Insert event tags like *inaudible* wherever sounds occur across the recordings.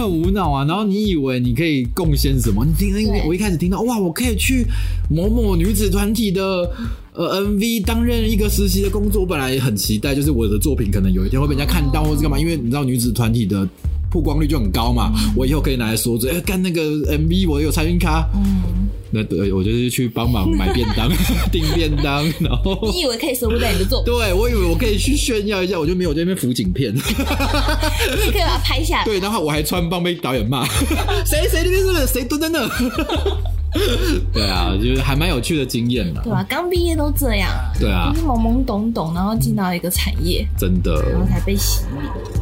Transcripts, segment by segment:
很无脑啊。然后你以为你可以贡献什么？你听，我一开始听到哇，我可以去某某女子团体的呃 MV 担任一个实习的工作，我本来也很期待，就是我的作品可能有一天会被人家看到，或是干嘛？因为你知道女子团体的。曝光率就很高嘛，我以后可以拿来说嘴，哎、干那个 MV 我有财运卡，嗯，那对我就是去帮忙买便当、*laughs* *laughs* 订便当，然后你以为可以收不在你的作品，*laughs* 对我以为我可以去炫耀一下，我就没有在那边辅警片。你也可以把它拍下来。对，然后我还穿帮被导演骂，谁谁那边是谁蹲在那？对啊，就是还蛮有趣的经验啦。对啊？刚毕业都这样，对啊就，是懵懵懂懂，然后进到一个产业，真的。然后才被洗礼。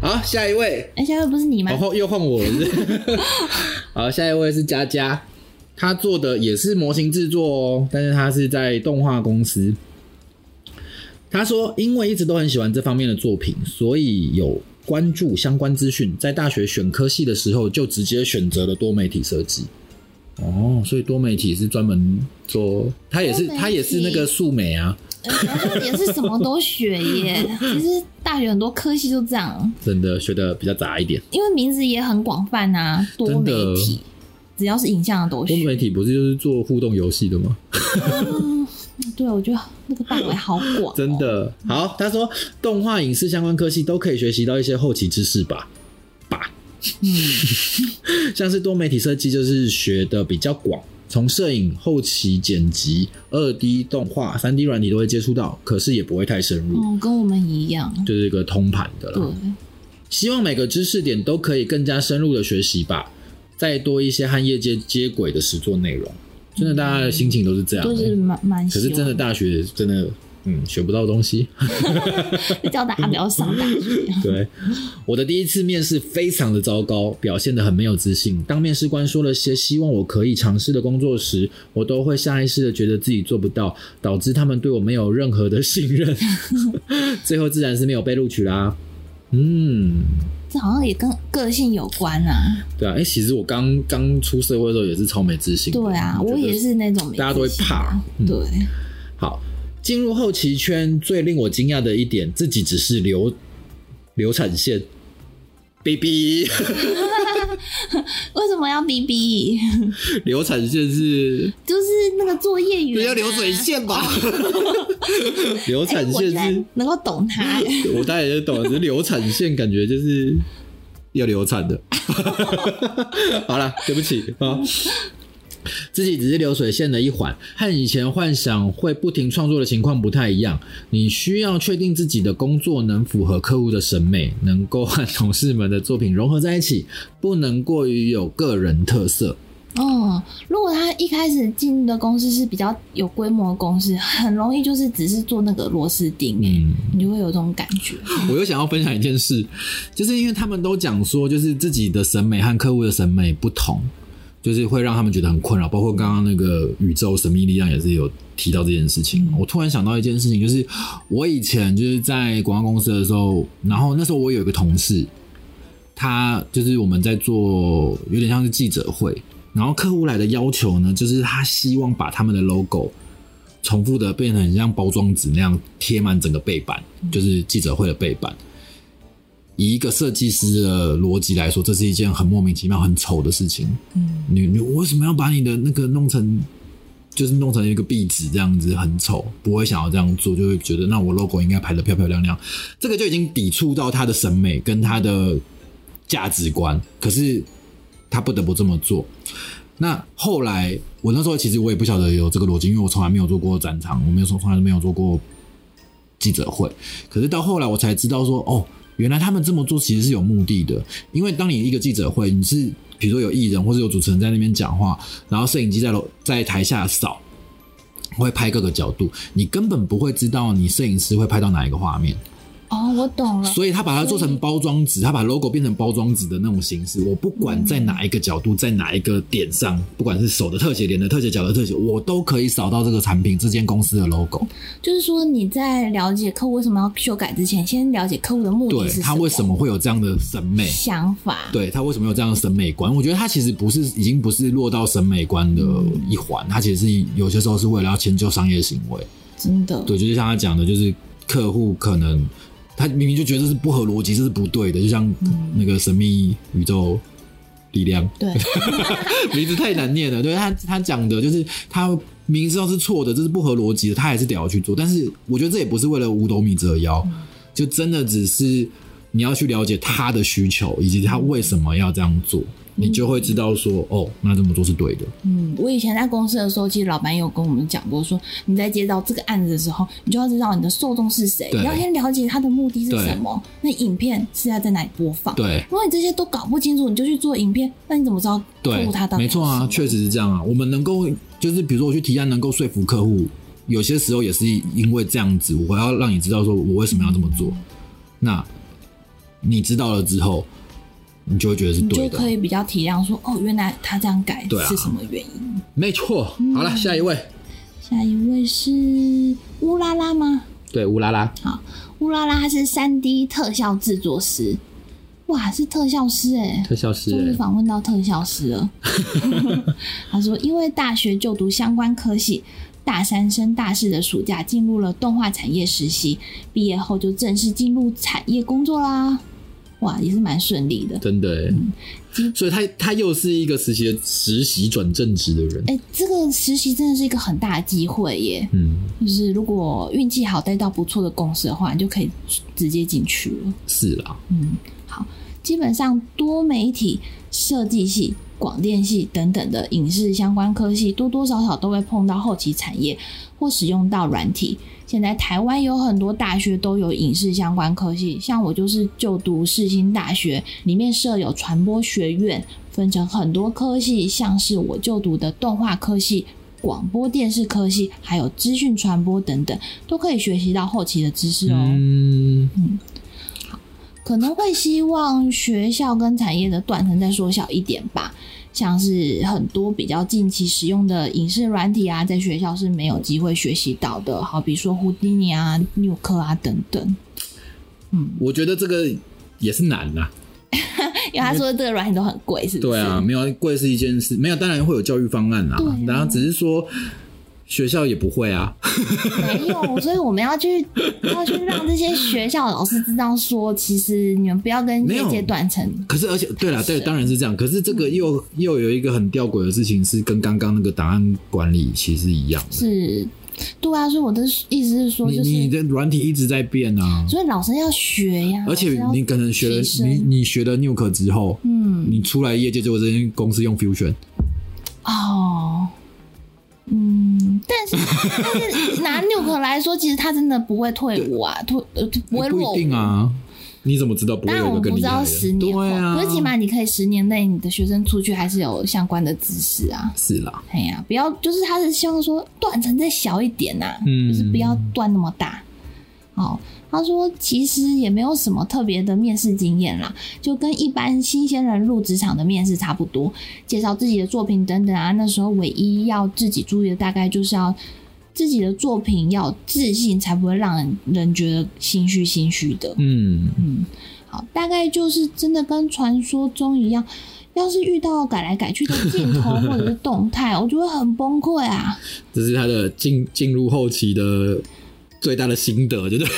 好，下一位，哎，下一位不是你吗然？后又换我了 *laughs* 好，下一位是佳佳，他做的也是模型制作哦，但是他是在动画公司。他说，因为一直都很喜欢这方面的作品，所以有关注相关资讯。在大学选科系的时候，就直接选择了多媒体设计。哦，所以多媒体是专门做，他也是他也是那个素美啊，呃也是什么都学耶。*laughs* 其实大学很多科系就这样，真的学的比较杂一点。因为名字也很广泛啊，多媒体，只要是影像的都学。多媒体不是就是做互动游戏的吗？对，我觉得那个范围好广、哦真。的好，他说动画、影视相关科系都可以学习到一些后期知识吧，吧，嗯，*laughs* 像是多媒体设计就是学的比较广，从摄影、后期剪辑、二 D 动画、三 D 软体都会接触到，可是也不会太深入，哦，跟我们一样。就是一个通盘的了。，希望每个知识点都可以更加深入的学习吧，再多一些和业界接轨的实作内容。真的，大家的心情都是这样的、都是蛮蛮可。是真的大学真的，嗯，学不到东西。*laughs* 叫大家不要上大学。*laughs* 对，我的第一次面试非常的糟糕，表现的很没有自信。当面试官说了些希望我可以尝试的工作时，我都会下意识的觉得自己做不到，导致他们对我没有任何的信任。*laughs* 最后自然是没有被录取啦。嗯，这好像也跟个性有关啊。对啊，哎、其实我刚刚出社会的时候也是超没自信。对啊，我也是那种没大家都会怕嗯对，好，进入后期圈最令我惊讶的一点，自己只是流流产线。baby，为什么要 BB？？流产线是就是那个作业员、啊，这叫流水线吧？流哎。产线是，能够懂他，我大概也懂，只是流产线感觉就是要流产的。*laughs* 好了，对不起啊。自己只是流水线的一环，和以前幻想会不停创作的情况不太一样。你需要确定自己的工作能符合客户的审美，能够和同事们的作品融合在一起，不能过于有个人特色。哦，如果他一开始进的公司是比较有规模的公司，很容易就是只是做那个螺丝钉，哎、嗯你就会有这种感觉。我又想要分享一件事，就是因为他们都讲说，就是自己的审美和客户的审美不同，就是会让他们觉得很困扰。包括刚刚那个宇宙神秘力量也是有提到这件事情。我突然想到一件事情，就是我以前就是在广告公司的时候，然后那时候我有一个同事，他就是我们在做有点像是记者会，然后客户来的要求呢，就是他希望把他们的 logo 重复的变成很像包装纸那样贴满整个背板，就是记者会的背板。以一个设计师的逻辑来说，这是一件很莫名其妙、很丑的事情。嗯，你你为什么要把你的那个弄成，就是弄成一个壁纸这样子，很丑，不会想要这样做，就会觉得那我 logo 应该排的漂漂亮亮。这个就已经抵触到他的审美跟他的价值观，可是他不得不这么做。那后来，我那时候其实我也不晓得有这个逻辑，因为我从来没有做过展场，我没有从从来都没有做过记者会。可是到后来我才知道说，哦，原来他们这么做其实是有目的的。因为当你一个记者会，你是比如说有艺人或者有主持人在那边讲话，然后摄影机在楼在台下扫，会拍各个角度，你根本不会知道你摄影师会拍到哪一个画面。哦，我懂了。所以他把它做成包装纸，他把 logo 变成包装纸的那种形式。我不管在哪一个角度，在哪一个点上，不管是手的特写、脸的特写、脚的特写，我都可以扫到这个产品这间公司的 logo。就是说你在了解客户为什么要修改之前，先了解客户的目的对是什他为什么会有这样的审美？想法。对他为什么有这样的审美观？我觉得他其实不是已经不是落到审美观的一环，他其实是有些时候是为了要迁就商业行为。真的。对，就是像他讲的，就是客户可能他明明就觉得这是不合逻辑，这是不对的，就像那个神秘宇宙力量，对，*laughs* 名字太难念了。对他他讲的就是他明明知道是错的，这是不合逻辑的，他还是得要去做。但是我觉得这也不是为了五斗米折腰，就真的只是你要去了解他的需求，以及他为什么要这样做，你就会知道说，哦，那这么做是对的。嗯，我以前在公司的时候，其实老板有跟我们讲过说你在接到这个案子的时候，你就要知道你的受众是谁，你要先了解他的目的是什么，那影片是要在哪里播放。对如果你这些都搞不清楚，你就去做影片，那你怎么知道客对户他到，底没错啊，确实是这样啊。我们能够就是比如说我去提案，能够说服客户，有些时候也是因为这样子，我要让你知道说我为什么要这么做。那你知道了之后，你就会觉得是你就。可以比较体谅说，哦，原来他这样改是什么原因。没错。好了，下一位，下一位是乌拉拉吗？对乌拉拉，好，乌拉拉他是三 D 特效制作师，哇，是特效师哎、特效师欸，终于访问到特效师了。*laughs* 他说，因为大学就读相关科系，大三升大四的暑假进入了动画产业实习，毕业后就正式进入产业工作啦。哇，也是蛮顺利的。真的欸。所以他他又是一个实习实习转正职的人。哎、这个实习真的是一个很大的机会耶！嗯，就是如果运气好，待到不错的公司的话，你就可以直接进去了。是啦，嗯，好，基本上多媒体设计系、广电系等等的影视相关科系，多多少少都会碰到后期产业或使用到软体。现在台湾有很多大学都有影视相关科系，像我就是就读世新大学，里面设有传播学院，分成很多科系，像是我就读的动画科系。广播电视科系，还有资讯传播等等，都可以学习到后期的知识哦。嗯，可能会希望学校跟产业的断层再缩小一点吧。像是很多比较近期使用的影视软体啊，在学校是没有机会学习到的，好比说胡迪尼啊、纽克啊等等。嗯我觉得这个也是难呐。*laughs* 因为他说这个软体都很贵，是不是？对啊，没有贵是一件事，没有当然会有教育方案啦啊，然后只是说学校也不会啊。没有，所以我们要去 *laughs* 要去让这些学校老师知道说，其实你们不要跟业界断层。可是，而且对了，对，当然是这样。可是这个又又有一个很吊诡的事情，是跟刚刚那个档案管理其实一样的。是，对啊，所以我的意思是说，你就是你的软体一直在变啊，所以老师要学呀，而且你可能学了你你学了 Nuke 之后，嗯你出来业界结果这间公司用 Fusion，哦，嗯，但是但是拿 Nuke 来说，其实他真的不会退伍啊，退呃不会落伍一定。啊。你怎么知道不会当然有一我们不知道个更厉害的？十年后，对啊，可是起码你可以十年内你的学生出去还是有相关的知识啊。是啦，哎呀，不要，就是他是希望说断层再小一点呐、嗯就是不要断那么大。好，他说其实也没有什么特别的面试经验啦，就跟一般新鲜人入职场的面试差不多，介绍自己的作品等等啊。那时候唯一要自己注意的，大概就是要自己的作品要自信，才不会让人人觉得心虚心虚的。嗯，嗯，好，大概就是真的跟传说中一样。要是遇到改来改去的镜头或者是动态，我就会很崩溃啊！*laughs* 这是他的进进入后期的最大的心得，对不对？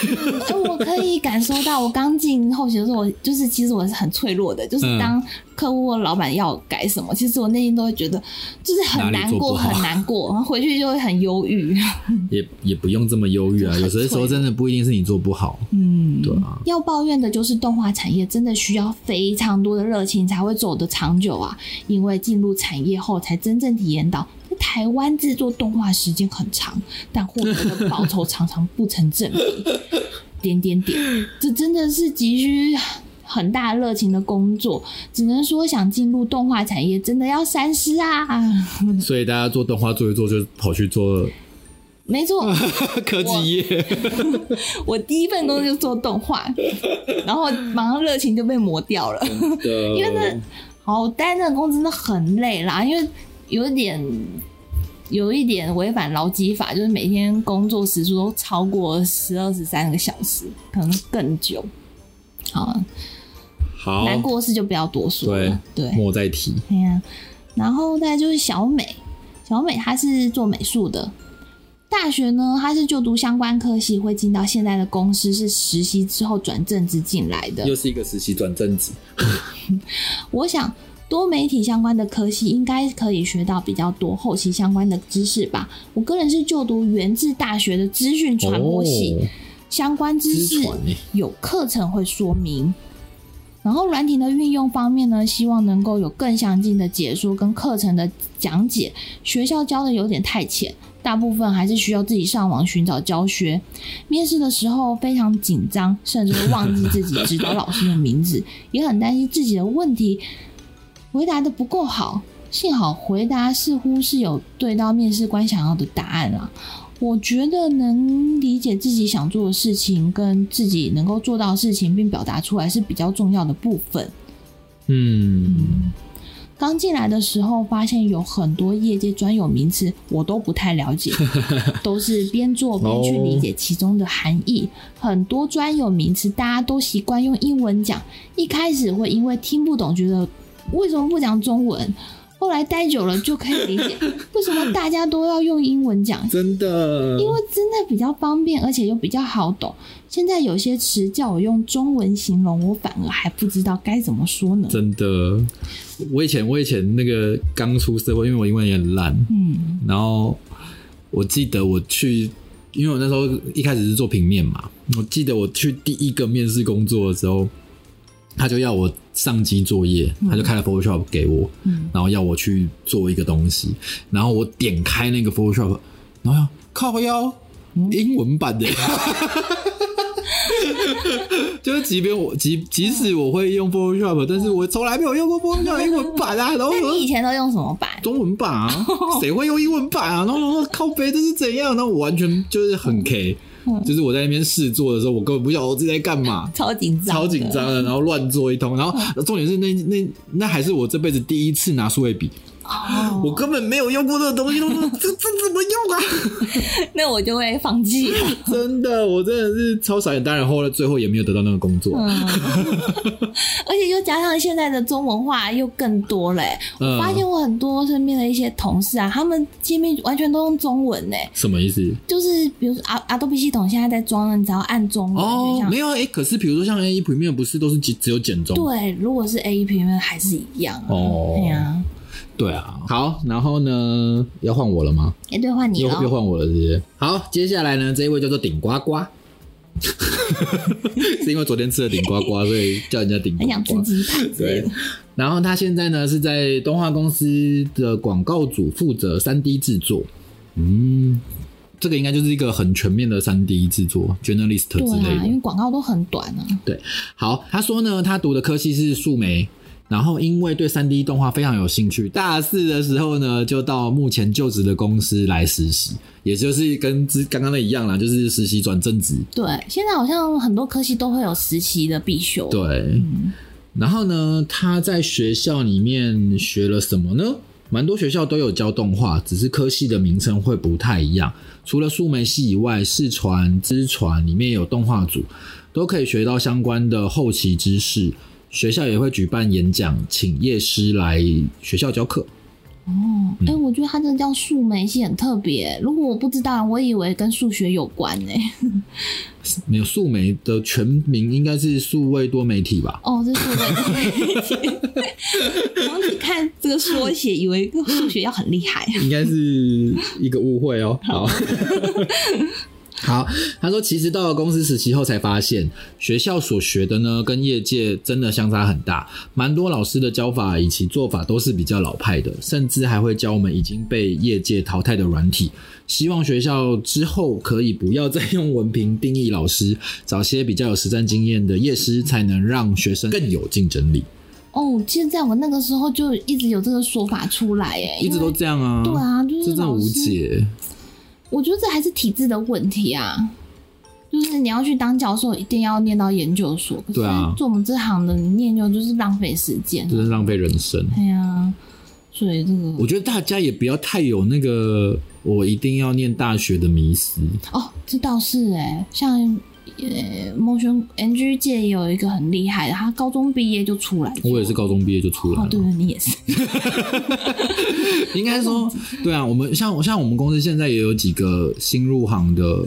*laughs* 哎，我可以感受到，我刚进后期的时候，我就是其实我是很脆弱的，就是嗯当客户或老板要改什么，其实我内心都会觉得就是很难过，很难过，然后回去就会很忧郁。*laughs* 也也不用这么忧郁啊，有些时候真的不一定是你做不好，嗯，对啊，要抱怨的就是动画产业真的需要非常多的热情才会走得长久啊！因为进入产业后才真正体验到，在台湾制作动画时间很长，但获得的报酬常常不成正比。点点点，这真的是急需很大热情的工作，只能说想进入动画产业真的要三思啊！*laughs* 所以大家做动画做一做就跑去做没错，*laughs* 科技业，*laughs* 我第一份工作就做动画，然后马上热情就被磨掉了。因为那好，但那个工真的很累啦，因为有一点有一点违反劳基法，就是每天工作时数都超过十二十三个小时，可能更久。好，好难过的事就不要多说对了。对，莫再提，哎呀、然后再就是小美，小美她是做美术的，大学呢，她是就读相关科系，会进到现在的公司是实习之后转正职进来的。又是一个实习转正职。*laughs* 我想多媒体相关的科系应该可以学到比较多后期相关的知识吧。我个人是就读源自大学的资讯传播系，哦相关知识有课程会说明。然后软体的运用方面呢，希望能够有更详尽的解说跟课程的讲解。学校教的有点太浅，大部分还是需要自己上网寻找教学。面试的时候非常紧张，甚至会忘记自己指导老师的名字，也很担心自己的问题回答的不够好。幸好回答似乎是有对到面试官想要的答案啊。我觉得能理解自己想做的事情，跟自己能够做到的事情，并表达出来是比较重要的部分。嗯，刚进来的时候，发现有很多业界专有名词我都不太了解，*laughs* 都是边做边去理解其中的含义。很多专有名词大家都习惯用英文讲，一开始会因为听不懂，觉得为什么不讲中文？后来待久了就可以理解 *laughs* 为什么大家都要用英文讲，真的，因为真的比较方便，而且又比较好懂。现在有些词叫我用中文形容，我反而还不知道该怎么说呢。真的，我以前我以前那个刚出社会，因为我英文也很烂，嗯，然后我记得我去，因为我那时候一开始是做平面嘛，我记得我去第一个面试工作的时候，他就要我上机作业，他就开了 Photoshop 给我，嗯然后要我去做一个东西，然后我点开那个 Photoshop，然后靠腰英文版的。*laughs* 就是即便我即即使我会用 Photoshop，但是我从来没有用过 Photoshop 英文版啊。然后你以前都用什么版？中文版啊，*laughs* 谁会用英文版啊？然后我说靠背这是怎样？然后我完全就是很 K，、嗯就是我在那边试做的时候，我根本不晓得我自己在干嘛。*laughs* 超紧张，超紧张。的，然后乱做一通，然后重点是那那那还是我这辈子第一次拿数位笔，哦，我根本没有用过这个东西，*laughs* 这这怎么用啊？*laughs* 那我就会放弃了。*laughs* 真的，我真的是超傻眼。当然后来最后也没有得到那个工作，嗯，而且又加上现在的中文化又更多嘞、嗯我发现我很多身边的一些同事啊，他们界面完全都用中文呢、什么意思？就是比如说阿 Adobe 系统现在在装了，你只要按中哦，没有哎、可是比如说像 A 一 Premiere 不是都是只只有简中？对，如果是 A E 平面还是一样、啊。哦对呀、对啊。好，然后呢，要换我了吗？哎、对，换你又又了。换我了，是不是？好，接下来呢，这一位叫做顶呱呱，*laughs* 是因为昨天吃了顶呱呱，所以叫人家顶呱很想吃呱。鸡排对。，然后他现在呢是在动画公司的广告组负责三 D 制作，嗯，这个应该就是一个很全面的三 D 制作，journalist 之对类啊，因的。为广告都很短啊。对，好，他说呢，他读的科系是数媒。然后，因为对三 D 动画非常有兴趣，大四的时候呢，就到目前就职的公司来实习，也就是跟之刚刚的一样啦，就是实习转正职。对，现在好像很多科系都会有实习的必修。对，嗯然后呢，他在学校里面学了什么呢？蛮多学校都有教动画，只是科系的名称会不太一样。除了数媒系以外，视传、资传里面有动画组，都可以学到相关的后期知识。学校也会举办演讲，请业师来学校教课。哦，哎、我觉得他这个叫数媒系很特别。如果我不知道，我以为跟数学有关呢。没有数媒的全名应该是数位多媒体吧？哦，是数位多媒体。*laughs* 我只看这个缩写，以为数学要很厉害。应该是一个误会哦。好，好，他说其实到了公司实习后才发现，学校所学的呢跟业界真的相差很大，蛮多老师的教法以及做法都是比较老派的，甚至还会教我们已经被业界淘汰的软体。希望学校之后可以不要再用文凭定义老师，找些比较有实战经验的业师，才能让学生更有竞争力。哦，其实在我那个时候就一直有这个说法出来，哎，一直都这样啊，对啊，就是这真的无解。我觉得这还是体制的问题啊。就是你要去当教授，一定要念到研究所。可是对啊做我们这行的，你念就就是浪费时间。就是浪费人生。对啊，所以这个我觉得大家也不要太有那个我一定要念大学的迷思。哦，这倒是哎，像呃，motion NG 界也有一个很厉害的，他高中毕业就出来。我也是高中毕业就出来哦，了。对对，你也是。*laughs* 应该说，对啊，我们像像我们公司现在也有几个新入行的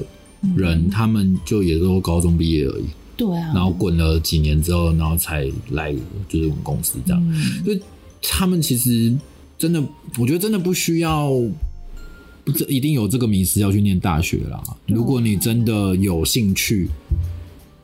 人，他们就也都高中毕业而已，对啊，然后滚了几年之后，然后才来就是我们公司这样。嗯，就他们其实真的，我觉得真的不需要，不这一定有这个迷思要去念大学啦。如果你真的有兴趣，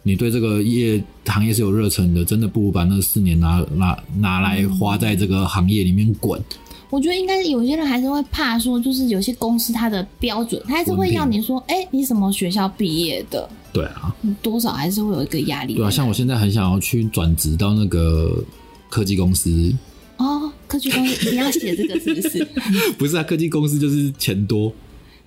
你对这个业行业是有热忱的，真的不如把那四年拿拿拿来花在这个行业里面滚。我觉得应该有些人还是会怕说，就是有些公司它的标准，它还是会要你说，哎、你什么学校毕业的，对啊，多少还是会有一个压力。对啊，像我现在很想要去转职到那个科技公司，哦，科技公司你要写这个是不是？*laughs* 不是啊，科技公司就是钱多，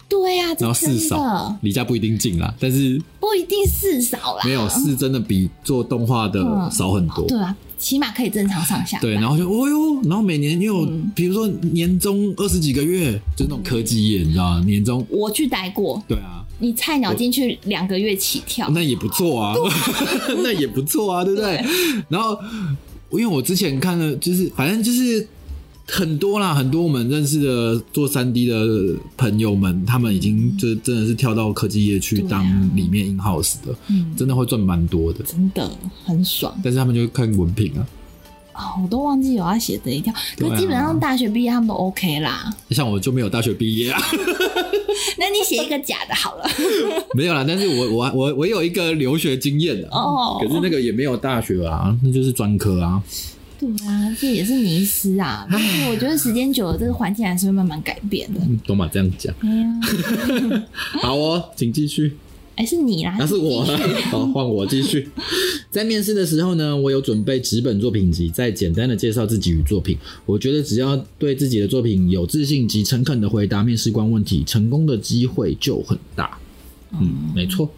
对呀、啊，然后事少的，离家不一定近啦，但是不一定事少啦。没有事真的比做动画的嗯少很多。对啊，起码可以正常上下班。对，然后就哦哟，然后每年又比如说年终二十几个月，就那种科技业，你知道吗？年终，我去待过，对啊，你菜鸟进去两个月起跳，那也不错啊，*laughs* *laughs* 那也不错啊，对不对？然后，因为我之前看了，就是反正就是很多啦，很多我们认识的做三 D 的朋友们，他们已经就真的是跳到科技业去当里面 in house 的，嗯，真的会赚蛮多的。真的很爽。但是他们就看文凭啊，哦，我都忘记有要写这一条，可对啊。是基本上大学毕业他们都 OK 啦。像我就没有大学毕业啊。*laughs* 那你写一个假的好了。*laughs* 没有啦，但是我我我我有一个留学经验的哦可是那个也没有大学啊，那就是专科啊。对啊，这也是迷失啊。但是我觉得时间久了，这个环境还是会慢慢改变的。嗯懂吗？这样讲，哎呀，*laughs* 好哦，请继续。哎，是你啦，那是我 *laughs* 好，换我继续。在面试的时候呢，我有准备纸本作品集，再简单的介绍自己与作品。我觉得只要对自己的作品有自信及诚恳的回答面试官问题，成功的机会就很大。嗯，没错。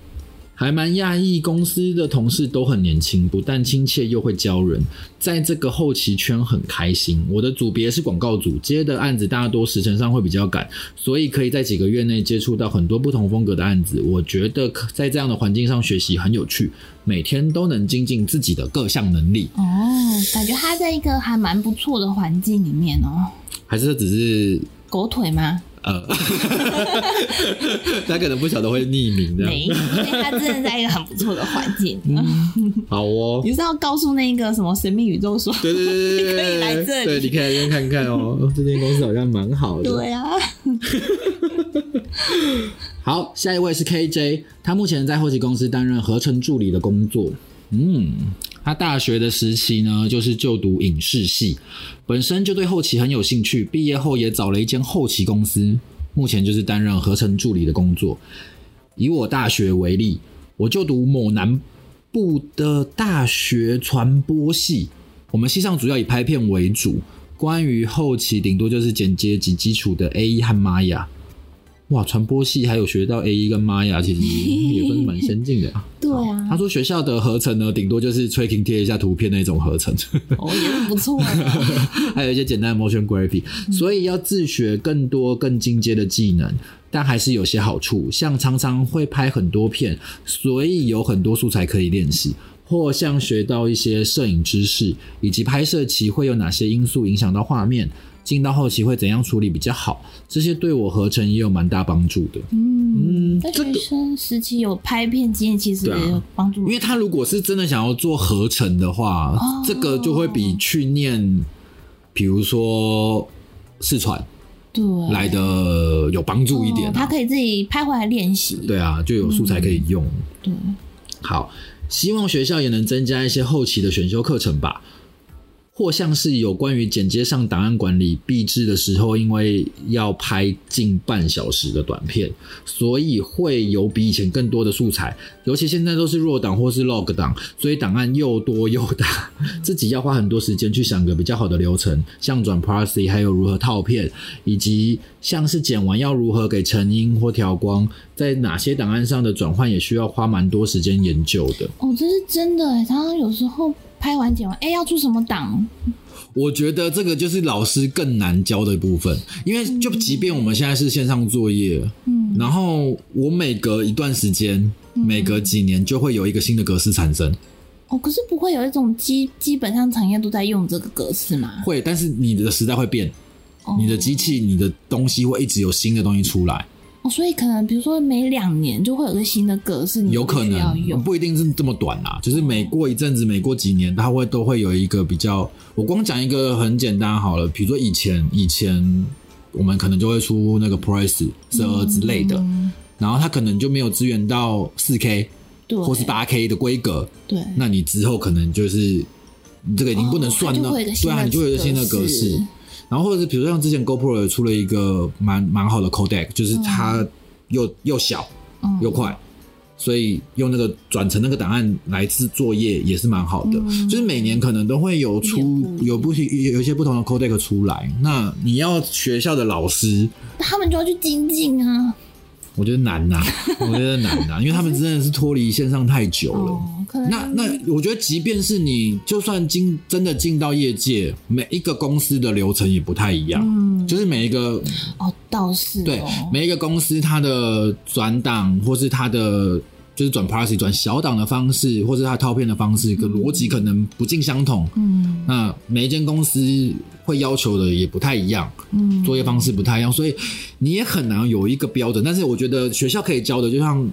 还蛮讶异，公司的同事都很年轻，不但亲切又会教人，在这个后期圈很开心。我的组别是广告组，接的案子大多时程上会比较赶，所以可以在几个月内接触到很多不同风格的案子。我觉得可在这样的环境上学习很有趣，每天都能精进自己的各项能力。哦，感觉他在一个还蛮不错的环境里面哦。还是只是狗腿吗？呃，*laughs* 他可能不晓得会匿名这没有，样。因为他真的在一个很不错的环境。好哦，你是要告诉那个什么神秘宇宙说？对对 *laughs* 对可以来这里对，你可以来这边看看哦。*laughs* 这间公司好像蛮好的。对啊，好，下一位是 KJ，他目前在后期公司担任合成助理的工作。嗯，他大学的时期呢，就是就读影视系，本身就对后期很有兴趣，毕业后也找了一间后期公司，目前就是担任合成助理的工作。以我大学为例，我就读某南部的大学传播系，我们系上主要以拍片为主，关于后期顶多就是剪接及基础的 A E 和玛雅。哇，传播系还有学到 A E 跟玛雅，其实也算是蛮先进的呀。*laughs* 对啊他，说学校的合成呢，顶多就是 tracking 贴一下图片那种合成，哦，也是不错的。*laughs* 还有一些简单的 motion graphic，所以要自学更多更进阶的技能，但还是有些好处，像常常会拍很多片，所以有很多素材可以练习。或像学到一些摄影知识，以及拍摄期会有哪些因素影响到画面，进到后期会怎样处理比较好，这些对我合成也有蛮大帮助的。嗯，在这个学生时期有拍片经验，其实也有帮助。因为他如果是真的想要做合成的话，哦这个就会比去念，比如说四传对来的有帮助一点、啊哦他可以自己拍回来练习。对啊，就有素材可以用。对，好，希望学校也能增加一些后期的选修课程吧。或像是有关于剪接上档案管理，毕制的时候，因为要拍近半小时的短片，所以会有比以前更多的素材。尤其现在都是弱档或是 log 档，所以档案又多又大，自己要花很多时间去想个比较好的流程，像转 Parse，还有如何套片，以及像是剪完要如何给成音或调光，在哪些档案上的转换也需要花蛮多时间研究的。哦，这是真的哎。常常有时候拍完剪完，哎，要出什么档？我觉得这个就是老师更难教的部分，因为就即便我们现在是线上作业，嗯，然后我每隔一段时间每隔几年就会有一个新的格式产生。哦，可是不会有一种基基本上产业都在用这个格式吗？会，但是你的时代会变，哦你的机器、你的东西会一直有新的东西出来，哦，所以可能比如说每两年就会有个新的格式，你有可能。不一定是这么短啦，就是每过一阵子，每过几年，它会都会有一个比较。我光讲一个很简单好了，比如说以前以前我们可能就会出那个 Price 十二之类的，嗯然后它可能就没有支援到四 K，或是八 K 的规格，对，那你之后可能就是你这个已经不能算了，对啊，你就会有一个新的格式。然后或者是比如说像之前 GoPro 也出了一个蛮蛮好的 codec，就是它又、又小嗯又快，所以用那个转成那个档案来制作业也是蛮好的。就是每年可能都会有出有不有有一些不同的 codec 出来，那你要学校的老师。他们就要去精进啊。我觉得难呐、*laughs* 我觉得难呐、因为他们真的是脱离线上太久了。哦，那那我觉得，即便是你就算进真的进到业界，每一个公司的流程也不太一样，嗯就是每一个哦倒是对哦每一个公司它的转档或是它的就是转 Parsi 转小档的方式，或者他套片的方式跟逻辑可能不尽相同。嗯那每一间公司会要求的也不太一样，嗯作业方式不太一样，所以你也很难有一个标准。但是我觉得学校可以教的，就像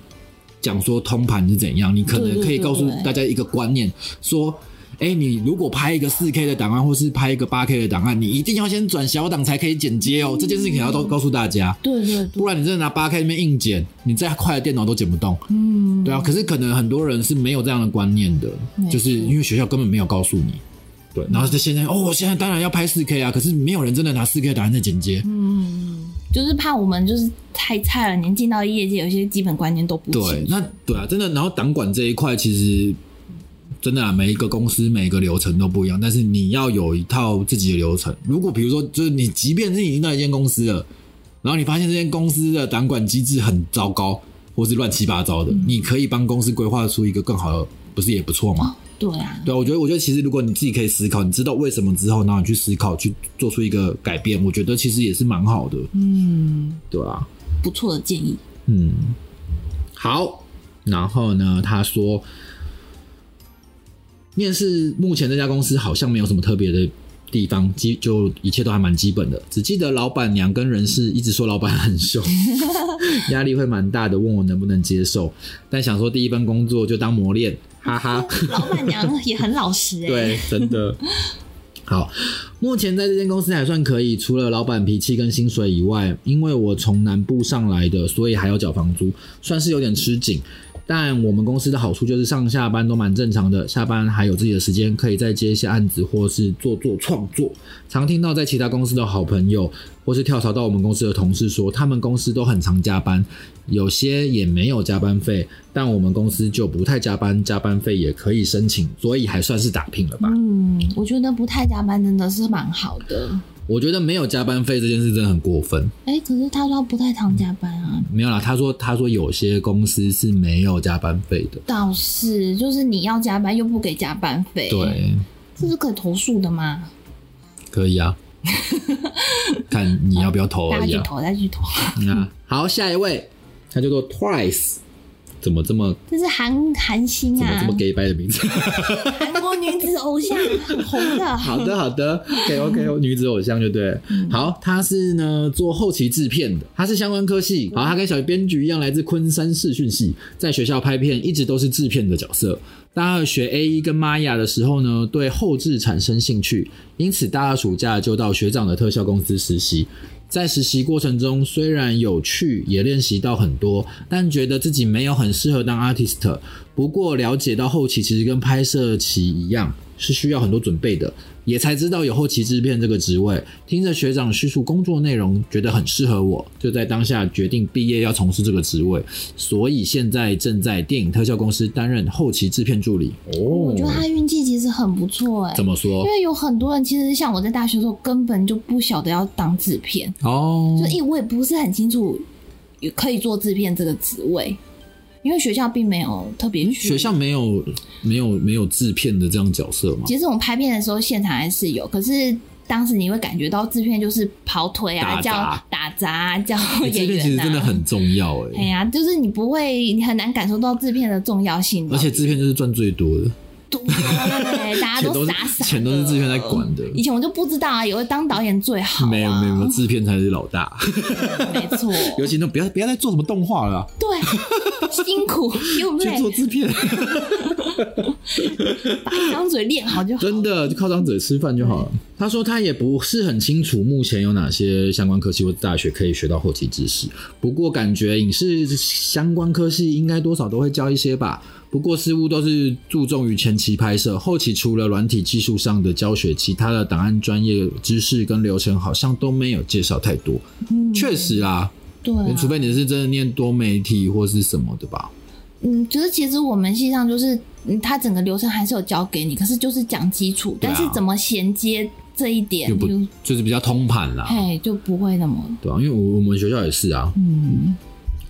讲说通盘是怎样，你可能可以告诉大家一个观念，说。哎，你如果拍一个四 K 的档案，或是拍一个八 K 的档案，你一定要先转小档才可以剪接哦。这件事情也要都告诉大家，对对对，不然你真的拿八 K 那边硬剪，你再快的电脑都剪不动。嗯对啊，可是可能很多人是没有这样的观念的就是因为学校根本没有告诉你。对，然后在现在哦，我现在当然要拍四 K 啊，可是没有人真的拿四 K 档案在剪接。嗯就是怕我们就是太菜了，连进到业界有一些基本观念都不对。那对啊，真的，然后档管这一块其实真的啊，每一个公司每一个流程都不一样，但是你要有一套自己的流程。如果比如说，就是你即便是已经到一间公司了，然后你发现这间公司的档管机制很糟糕，或是乱七八糟的，你可以帮公司规划出一个更好的，不是也不错吗？对啊，对啊，我觉得，我觉得其实如果你自己可以思考，你知道为什么之后，然后你去思考，去做出一个改变，我觉得其实也是蛮好的，嗯，对啊，不错的建议。嗯，好，然后呢，他说，面试目前这家公司好像没有什么特别的地方，基就一切都还蛮基本的，只记得老板娘跟人事一直说老板很凶，*laughs* 压力会蛮大的，问我能不能接受，但想说第一份工作就当磨练，哈哈。老板娘也很老实哎、对，真的。好，目前在这间公司还算可以，除了老板脾气跟薪水以外，因为我从南部上来的，所以还要缴房租，算是有点吃紧。但我们公司的好处就是上下班都蛮正常的，下班还有自己的时间，可以再接一些案子或是做做创作。常听到在其他公司的好朋友或是跳槽到我们公司的同事说，他们公司都很常加班，有些也没有加班费，但我们公司就不太加班，加班费也可以申请，所以还算是打拼了吧。嗯，我觉得不太加班真的是蛮好的。我觉得没有加班费这件事真的很过分。哎、可是他说他不太常加班啊，没有啦，他说他说有些公司是没有加班费的。倒是就是你要加班又不给加班费，，对，这是可以投诉的吗？可以啊，*laughs* 看你要不要投而已啊。大家去投，再去投。嗯啊，好，下一位，他叫做 Twice，怎么这么这是韩韩星啊怎么这么，gay 白的名字？*laughs* 女子偶像很 *laughs* 红的。好的，好的，OK OK，女子偶像就对了。好，她是呢做后期制片的，她是相关科系。好，她跟小编剧一样，来自昆山视讯系，在学校拍片一直都是制片的角色。大二学 A 一跟玛雅的时候呢，对后置产生兴趣，因此大二暑假就到学长的特效公司实习。在实习过程中，虽然有趣，也练习到很多，但觉得自己没有很适合当 artist。不过了解到后期其实跟拍摄期一样，是需要很多准备的，也才知道有后期制片这个职位。听着学长叙述工作内容，觉得很适合我，就在当下决定毕业要从事这个职位。所以现在正在电影特效公司担任后期制片助理。哦，我觉得他运气其实很不错哎、怎么说因？为有很多人其实像我在大学的时候根本就不晓得要当制片，哦所以我也不是很清楚可以做制片这个职位，因为学校并没有特别去学校没有没有没有制片的这样角色嘛？其实我们拍片的时候，现场还是有，可是当时你会感觉到制片就是跑腿啊，叫打杂啊，叫演员其实真的很重要哎、哎呀，就是你不会，你很难感受到制片的重要性，而且制片就是赚最多的，对，大家都傻傻的，钱都是制片在管的。以前我就不知道啊，以为当导演最好、啊，没有没有，制片才是老大。*laughs* 没错，尤其那不要不要再做什么动画了啊、对，辛苦又去累，做制片，*laughs* 把一张嘴练好就好。真的就靠张嘴吃饭就好了。他说他也不是很清楚目前有哪些相关科系或大学可以学到后期知识，不过感觉影视相关科系应该多少都会教一些吧。不过似乎都是注重于前期拍摄，后期除了软体技术上的教学，其他的档案专业知识跟流程好像都没有介绍太多。嗯，确实啦，对、啊，除非你是真的念多媒体或是什么的吧。嗯，就是其实我们系上就是，嗯，它整个流程还是有教给你，可是就是讲基础，啊但是怎么衔接这一点就不就就是比较通盘啦，嘿就不会那么，对啊，因为我我们学校也是啊。嗯，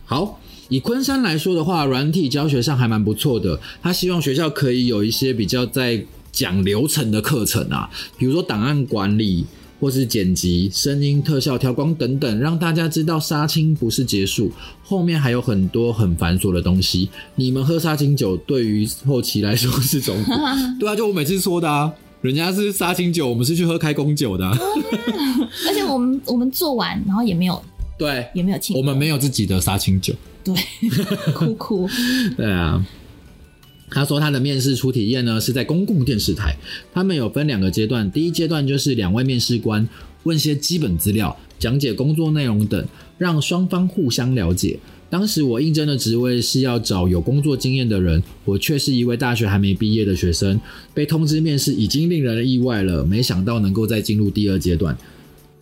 好，以昆山来说的话，软体教学上还蛮不错的。他希望学校可以有一些比较在讲流程的课程啊，比如说档案管理。或是剪辑、声音特效、调光等等，让大家知道杀青不是结束，后面还有很多很繁琐的东西。你们喝杀青酒对于后期来说是种苦，*laughs* 对啊，就我每次说的啊，人家是杀青酒，我们是去喝开工酒的啊、*laughs* 而且我们我们做完，然后也没有对，也没有庆，我们没有自己的杀青酒。对，*laughs* 哭哭，对啊，他说他的面试初体验呢是在公共电视台，他们有分两个阶段，第一阶段就是两位面试官问些基本资料，讲解工作内容等，让双方互相了解。当时我应征的职位是要找有工作经验的人，我却是一位大学还没毕业的学生，被通知面试已经令人意外了，没想到能够再进入第二阶段。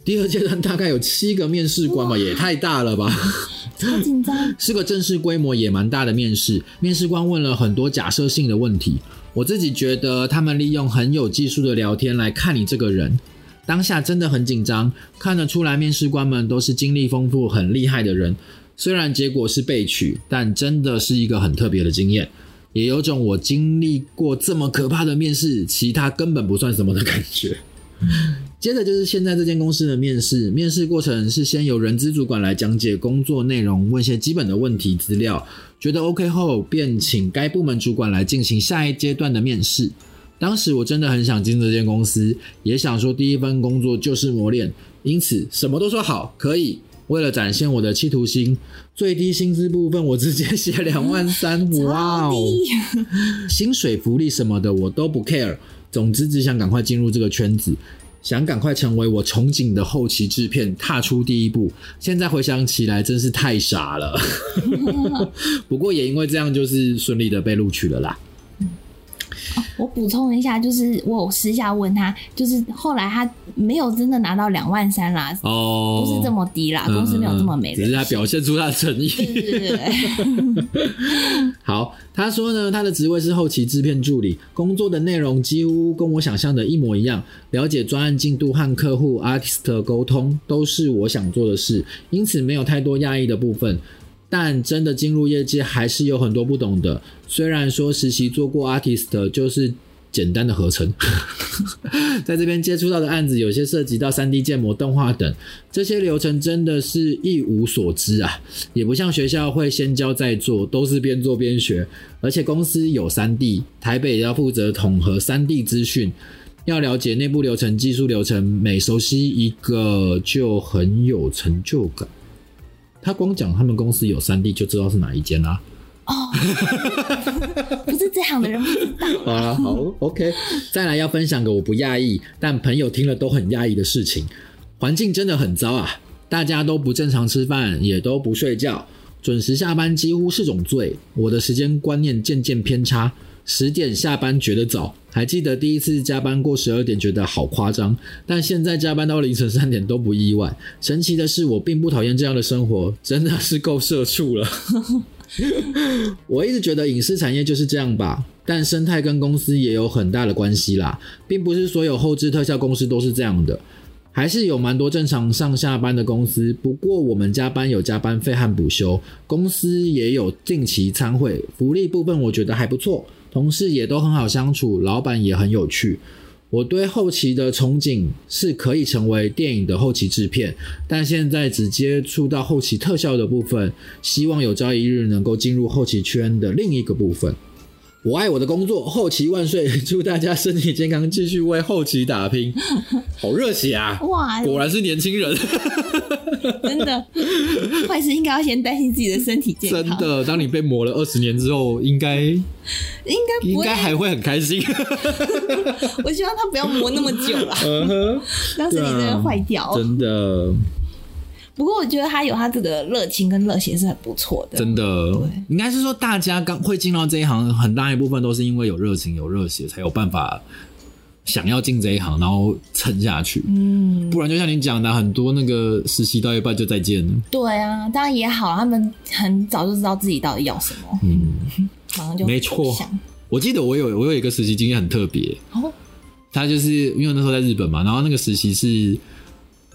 第二阶段大概有七个面试官吧，也太大了吧！*laughs* 超紧张，是个正式规模也蛮大的面试，面试官问了很多假设性的问题。我自己觉得他们利用很有技术的聊天来看你这个人，当下真的很紧张，看得出来面试官们都是经历丰富、很厉害的人。虽然结果是被取，但真的是一个很特别的经验，也有种我经历过这么可怕的面试，其他根本不算什么的感觉。接着就是现在这间公司的面试，面试过程是先由人资主管来讲解工作内容，问些基本的问题资料，觉得 OK 后，便请该部门主管来进行下一阶段的面试。当时我真的很想进这间公司，也想说第一份工作就是磨练，因此什么都说好，可以。为了展现我的企图心，最低薪资部分我直接写两万三，*laughs* 哇哦！薪水、福利什么的我都不 care，总之只想赶快进入这个圈子，想赶快成为我憧憬的后期制片，踏出第一步。现在回想起来真是太傻了，*laughs* *laughs* 不过也因为这样，就是顺利的被录取了啦。我补充一下，就是我有私下问他，就是后来他没有真的拿到两万三啦，哦，不是这么低啦，公司没有这么没人只是他表现出他的诚意。对对对对，*laughs* 好，他说呢，他的职位是后期制片助理，工作的内容几乎跟我想象的一模一样，了解专案进度和客户 artist 沟通都是我想做的事，因此没有太多压抑的部分。但真的进入业界还是有很多不懂的。虽然说实习做过 artist 就是简单的合成，*laughs* 在这边接触到的案子有些涉及到 3D 建模、动画等，这些流程真的是一无所知啊，也不像学校会先教再做，都是边做边学。而且公司有 3D，台北也要负责统合 3D 资讯。要了解内部流程、技术流程，每熟悉一个就很有成就感。他光讲他们公司有三 D 就知道是哪一间啦、哦，*laughs* 不是这样的人不知道。好了，好，OK。再来要分享个我不讶异，但朋友听了都很讶异的事情。环境真的很糟啊，大家都不正常吃饭，也都不睡觉，准时下班几乎是种罪。我的时间观念渐渐偏差，十点下班觉得早，还记得第一次加班过十二点觉得好夸张，但现在加班到凌晨三点都不意外。神奇的是，我并不讨厌这样的生活，真的是够社畜了。*laughs* 我一直觉得影视产业就是这样吧，但生态跟公司也有很大的关系啦，并不是所有后置特效公司都是这样的，还是有蛮多正常上下班的公司。不过我们加班有加班费和补休，公司也有定期参会，福利部分我觉得还不错，同事也都很好相处，老板也很有趣。我对后期的憧憬是可以成为电影的后期制片，但现在只接触到后期特效的部分，希望有朝一日能够进入后期圈的另一个部分。我爱我的工作，后期万岁！*laughs* 祝大家身体健康，继续为后期打拼。*laughs* 好热血啊！哇，果然是年轻人，*laughs* 真的，坏事应该要先担心自己的身体健康。真的，当你被磨了二十年之后，应该应该应该还会很开心。我希望他不要磨那么久了，嗯哼，让身体真的坏掉。真的，不过我觉得他有他自己的热情跟热血是很不错的。真的。对，应该是说大家刚会进到这一行，很大一部分都是因为有热情、有热血，才有办法想要进这一行，然后撑下去。嗯，不然就像你讲的，很多那个实习到一半就再见了。对啊，当然也好，他们很早就知道自己到底要什么，嗯，马上就没错。我记得我有我有一个实习经验很特别，哦，他就是因为那时候在日本嘛，然后那个实习是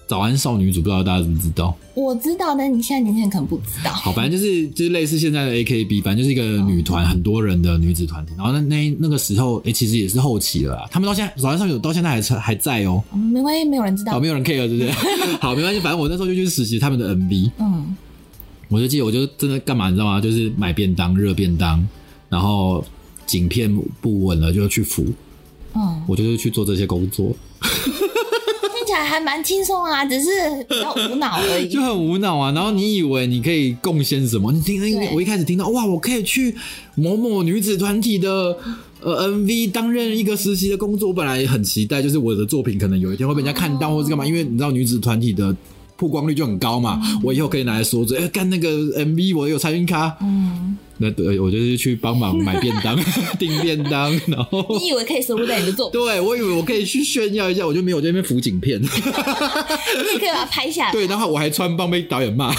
早安少女组，不知道大家知不知道？我知道，但你现在年轻人可能不知道。好，反正就是就是类似现在的 AKB，反正就是一个女团，很多人的女子团体。然后那那那个时候，哎、其实也是后期了啦。他们到现在早安少女到现在还在还在哦、嗯没关系，没有人知道好，。没有人 care，对不对？*laughs* 好，没关系，反正我那时候就去实习他们的 MV，嗯，我就记得我就真的干嘛，你知道吗？就是买便当，热便当，然后景片不稳了就去扶，嗯，我就是去做这些工作，来还蛮轻松啊，只是比较无脑而已 *laughs* 就。很无脑啊。然后你以为你可以贡献什么？你听，对我一开始听到哇，我可以去某某女子团体的。呃，MV 担任一个实习的工作，我本来很期待，就是我的作品可能有一天会被人家看到，或是干嘛，因为你知道女子团体的曝光率就很高嘛，我以后可以拿来说嘴，哎、干那个 MV 我有参与卡，嗯，那对我就是去帮忙买便当、*laughs* 订便当，然后你以为可以收不在你的作品，*laughs* 对我以为我可以去炫耀一下，我就没有在那边辅景片。*laughs* 你也可以把它拍下来。对，然后我还穿帮被导演骂，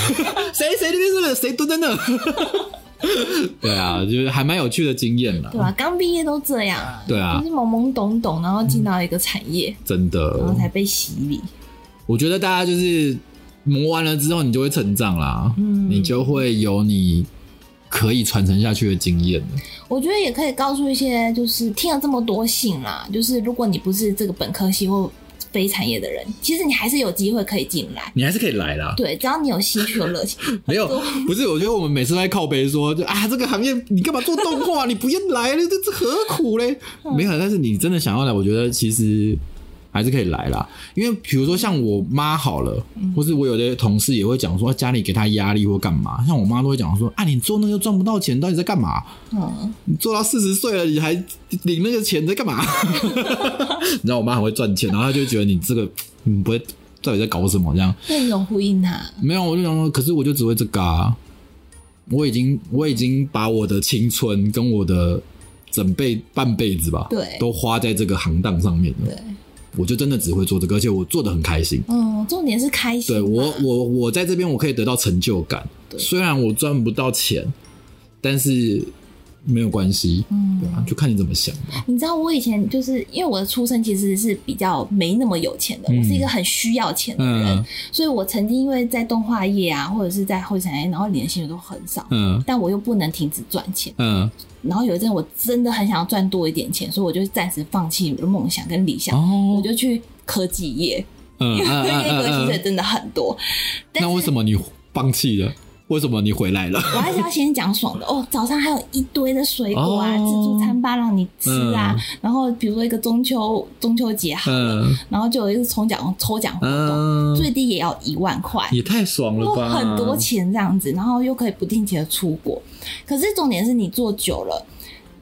谁谁那边是谁蹲在那？对啊，就是还蛮有趣的经验啦对。啊？刚毕业都这样啊，对啊就是懵懵懂懂，然后进到一个产业，真的然后，才被洗礼。我觉得大家就是磨完了之后，你就会成长啦，嗯你就会有你可以传承下去的经验了。我觉得也可以告诉一些，就是听了这么多信啦，就是如果你不是这个本科系或非产业的人，其实你还是有机会可以进来。你还是可以来啦。对，只要你有兴趣、有热情。*laughs* 没有，不是，我觉得我们每次都在靠背说，就啊，这个行业你干嘛做动画？你不要来了，这这何苦嘞？没有，但是你真的想要来，我觉得其实还是可以来啦。因为比如说像我妈好了，或是我有的同事也会讲说家里给他压力或干嘛，像我妈都会讲说，啊，你做那个赚不到钱，到底在干嘛？嗯，你做到四十岁了，你还领那个钱在干嘛？*laughs* 你知道我妈很会赚钱，然后她就会觉得你这个你不会到底在搞什么这样。那你有呼应他？没有，我就想说，可是我就只会这个啊！我已经我已经把我的青春跟我的整辈半辈子吧，对都花在这个行当上面了。对，我就真的只会做这个，而且我做的很开心。嗯，重点是开心。对我，我我在这边我可以得到成就感，虽然我赚不到钱，但是没有关系，嗯对啊，就看你怎么想吧。你知道我以前就是因为我的出身其实是比较没那么有钱的，嗯我是一个很需要钱的人，嗯所以我曾经因为在动画业啊，或者是在后产业，然后领的薪都很少，嗯但我又不能停止赚钱。嗯，然后有一阵我真的很想要赚多一点钱，所以我就暂时放弃我的梦想跟理想，哦我就去科技业，*laughs* 因为嗯那个薪嗯嗯，水真的很多。但那是为什么你放弃了？为什么你回来了？我还是要先讲爽的哦，早上还有一堆的水果啊，哦自助餐吧让你吃啊。然后比如说一个中秋中秋节好了，嗯然后就有一个抽奖抽奖活动，嗯，最低也要一万块。也太爽了有吧！很多钱这样子，然后又可以不定期的出国。可是重点是你做久了，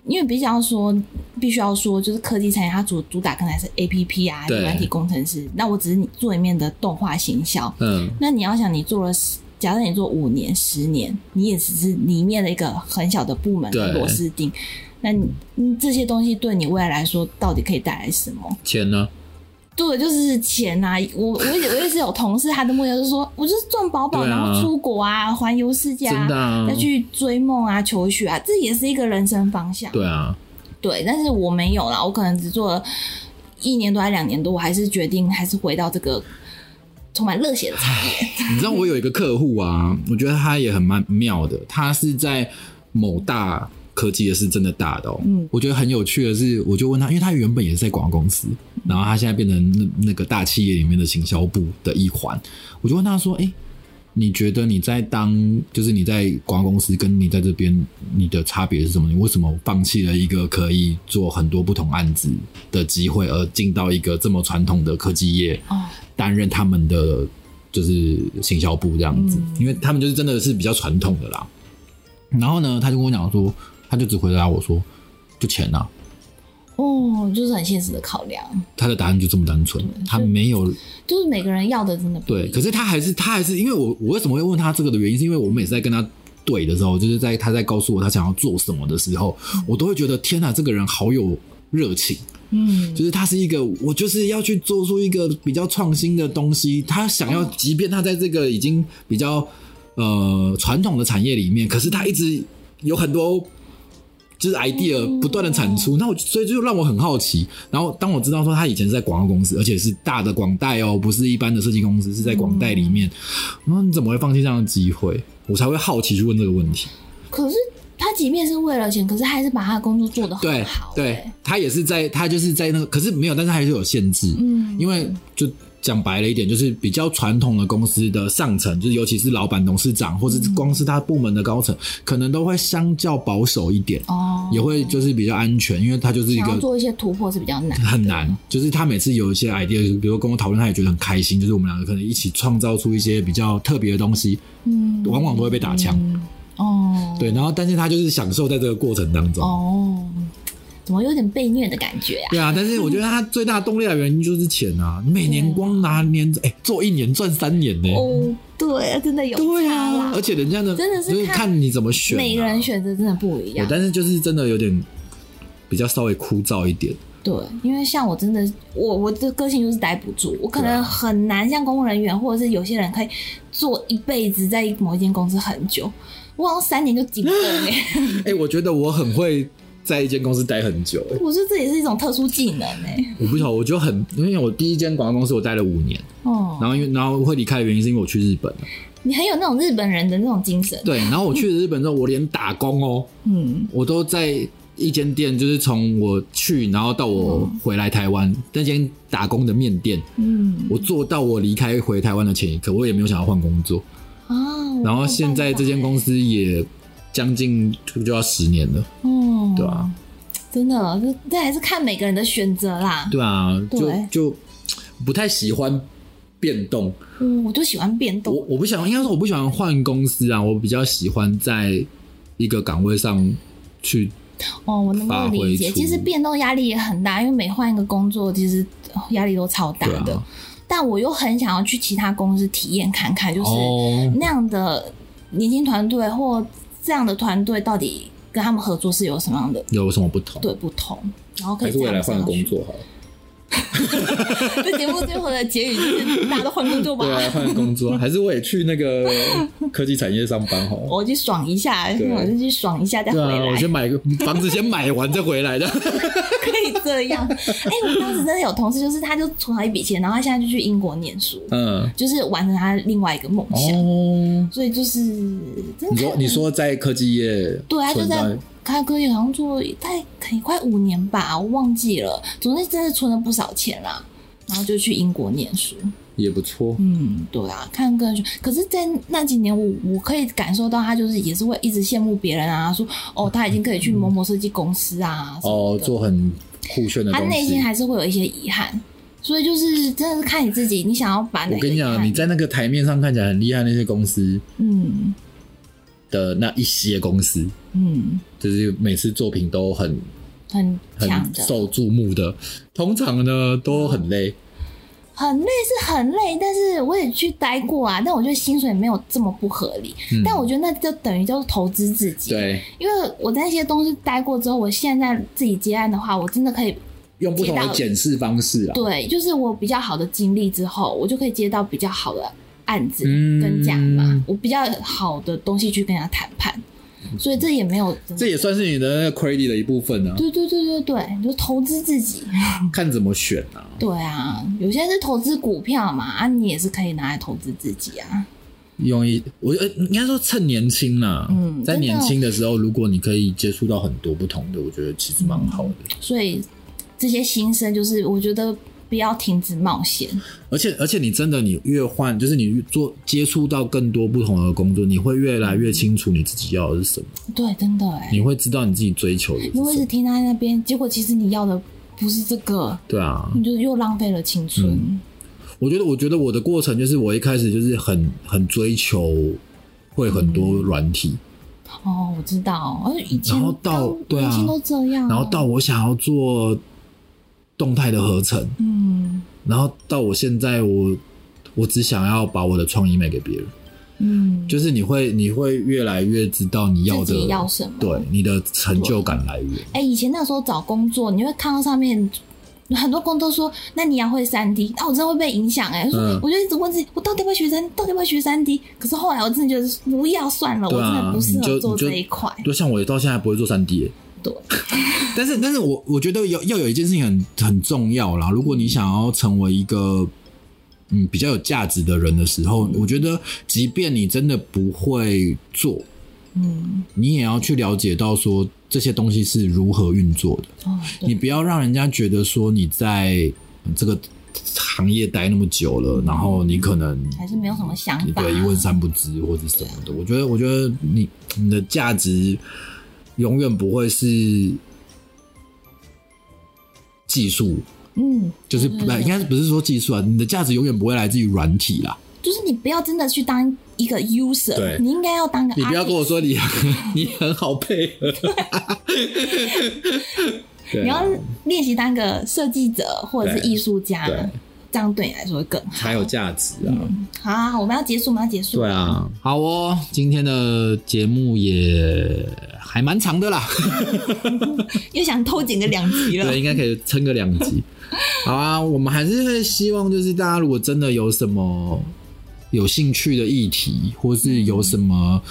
因为比较说，必须要说，就是科技产业它主主打可能还是 A P P 啊，软体工程师。那我只是你做里面的动画行销。嗯，那你要想，你做了十，假设你做五年、十年，你也只是里面的一个很小的部门的螺丝钉。那这些东西对你未来来说，到底可以带来什么？钱呢？对，就是钱啊！我我也我也是有同事，他的目标就是说，*laughs* 我就是赚饱饱，啊然后出国啊，环游世界啊再去追梦啊、求学啊，这也是一个人生方向。对啊，对，但是我没有啦，我可能只做了一年多还两年多，我还是决定还是回到这个充满热血的产业。你知道我有一个客户啊，*laughs* 我觉得他也很蛮妙的，他是在某大科技业是真的大的哦。嗯我觉得很有趣的是，我就问他，因为他原本也是在广告公司，然后他现在变成那那个大企业里面的行销部的一环，我就问他说：“哎、你觉得你在当就是你在广告公司跟你在这边你的差别是什么？你为什么放弃了一个可以做很多不同案子的机会，而进到一个这么传统的科技业哦，担任他们的就是行销部这样子？嗯因为他们就是真的是比较传统的啦。然后呢，他就跟我讲说，他就只回答我说，就钱啊。哦，就是很现实的考量，他的答案就这么单纯，他没有就是每个人要的真的不对，可是他还是他还是因为我我为什么会问他这个的原因，是因为我每次在跟他对的时候，就是在他在告诉我他想要做什么的时候，我都会觉得天哪，这个人好有热情，嗯，就是他是一个我就是要去做出一个比较创新的东西，他想要，即便他在这个已经比较呃传统的产业里面，可是他一直有很多。就是 idea 不断的产出，那我所以就让我很好奇。然后当我知道说他以前是在广告公司，而且是大的广代哦，不是一般的设计公司，是在广代里面。我说你怎么会放弃这样的机会？我才会好奇去问这个问题。可是他即便是为了钱，可是还是把他的工作做得对很好、对欸，他也是在他就是在那个，可是没有，但是还是有限制。嗯，因为就讲白了一点，就是比较传统的公司的上层，就是尤其是老板、董事长，或者是光是他部门的高层，可能都会相较保守一点，哦，也会就是比较安全，因为他就是一个。做一些突破是比较难，很难，就是他每次有一些 idea，比如跟我讨论，他也觉得很开心。就是我们两个可能一起创造出一些比较特别的东西，嗯，往往都会被打枪。哦，对，然后但是他就是享受在这个过程当中。哦，怎么有点被虐的感觉啊？对啊，但是我觉得他最大的动力的原因就是钱啊！每年光拿年哎、做一年赚三年呢、哦，对，真的有对啊，而且人家的真的是就是看看你怎么选、啊，每个人选择真的不一样。但是就是真的有点比较稍微枯燥一点。对，因为像我真的，我我的个性就是待不住，我可能很难像公务人员，或者是有些人可以做一辈子在某一间公司很久，我好像三年就紧绷哎。*laughs* 哎、我觉得我很会在一间公司待很久、哎，我说这也是一种特殊技能哎。我不晓得，我就很，因为我第一间广告公司我待了五年，哦，然后因为然后会离开的原因是因为我去日本了，你很有那种日本人的那种精神。对，然后我去了日本之后，我连打工哦，嗯，我都在一间店，就是从我去，然后到我回来台湾那间打工的面店，嗯我做到我离开回台湾的前一刻，我也没有想要换工作。然后现在这间公司也将近就就要十年了，办法哦，对啊，真的，这这还是看每个人的选择啦。对啊，就对就不太喜欢变动。嗯，我就喜欢变动我。我不想，应该说我不喜欢换公司啊，我比较喜欢在一个岗位上去。哦，我能够理解。出其实变动压力也很大，因为每换一个工作，其实哦压力都超大对啊的。但我又很想要去其他公司体验看看，就是哦，那样的年轻团队或这样的团队到底跟他们合作是有什么样的有什么不同？对不同，然后可以还是未来换工。作好了。*laughs* 这节目最后的结语就是大家都换工作吧对。啊，换工作，*laughs* 还是我也去那个科技产业上班好了。*laughs* 我去爽一下，我就去爽一下再回来我，先买个房子，先买完再回来的。可以这样。哎、我当时真的有同事，就是他就存了一笔钱，然后他现在就去英国念书，嗯，就是完成他另外一个梦想。哦，所以就是真的你说你说在科技业对，他就在开科技好像做了大概可能快五年吧，我忘记了。总之真的存了不少钱啦，然后就去英国念书。也不错。嗯，对啊，看个人选。可是，在那几年我，我可以感受到他就是也是会一直羡慕别人啊，说哦，他已经可以去某某设计公司啊哦，做很酷炫的东西他内心。还是会有一些遗憾。所以就是真的是看你自己，你想要把哪我跟你讲，你在那个台面上看起来很厉害，那些公司嗯的那一些公司，嗯就是每次作品都很很很，受注目的，通常呢都很累。很累是很累，但是我也去待过啊，但我觉得薪水没有这么不合理。嗯但我觉得那就等于就是投资自己，，对，因为我在那些东西待过之后，我现在自己接案的话，我真的可以用不同的检视方式啊。对，就是我比较好的经历之后，我就可以接到比较好的案子嗯跟价嘛，我比较好的东西去跟人家谈判，所以这也没有这也算是你的那个 credit 的一部分呢、对对对对对，你就投资自己。*laughs* 看怎么选啊。对啊，有些是投资股票嘛，啊，你也是可以拿来投资自己啊。用一我呃应该说趁年轻啦，在嗯在年轻的时候，如果你可以接触到很多不同的，我觉得其实蛮好的。所以这些新生就是我觉得不要停止冒险。而且而且你真的你越换，就是你做接触到更多不同的工作，你会越来越清楚你自己要的是什么，对，真的哎，你会知道你自己追求的是什么。如果一直停在那边，结果其实你要的不是这个，对啊，你就又浪费了青春。嗯。我觉得我觉得我的过程就是我一开始就是很很追求会很多软体，哦，我知道，而且以前然后到对啊。以前都这样，然后到我想要做动态的合成，嗯。然后到我现在我我只想要把我的创意卖给别人，嗯，就是你会你会越来越知道你要的要什么。对你的成就感来源。哎、以前那时候找工作，你会看到上面很多工作说，那你要会三 D，那我真的会被影响哎、我就一直问自己，我到底要不要学三，到底要不要学三 D？可是后来我真的觉得不要算了，啊我真的不适合做这一块。就像我到现在不会做三 D，耶对，*laughs* 但是但是我我觉得有要有一件事情很很重要啦。如果你想要成为一个嗯比较有价值的人的时候，我觉得即便你真的不会做，嗯，你也要去了解到说这些东西是如何运作的。哦，你不要让人家觉得说你在这个行业待那么久了，然后你可能还是没有什么想法。对一问三不知或者什么的。我觉得，我觉得你你的价值永远不会是技术，嗯，就是不应该不是说技术啊，你的价值永远不会来自于软体啦。就是你不要真的去当一个 user，你应该要当个。你不要跟我说你 *laughs* 你很好配合，你要练习当个设计者或者是对艺术家对，这样对你来说会更好。才有价值啊。好啊，我们要结束，我们要结束。对啊，好哦，今天的节目也还蛮长的啦，*laughs* 又想偷剪个两集了对，。应该可以撑个两集。*laughs* 好啊，我们还是会希望，就是大家如果真的有什么有兴趣的议题，或是有什么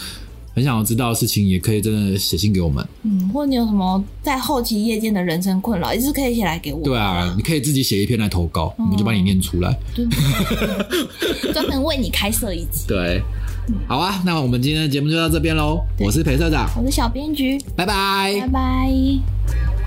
很想要知道的事情，也可以真的写信给我们。嗯，或者你有什么在后期夜间的人生困扰，也是可以写来给我。对啊，你可以自己写一篇来投稿，我们就帮你念出来。对，*laughs* 专门为你开设一集。*laughs* 对，好啊，那我们今天的节目就到这边喽。我是裴社长，我是小编局，拜拜拜拜。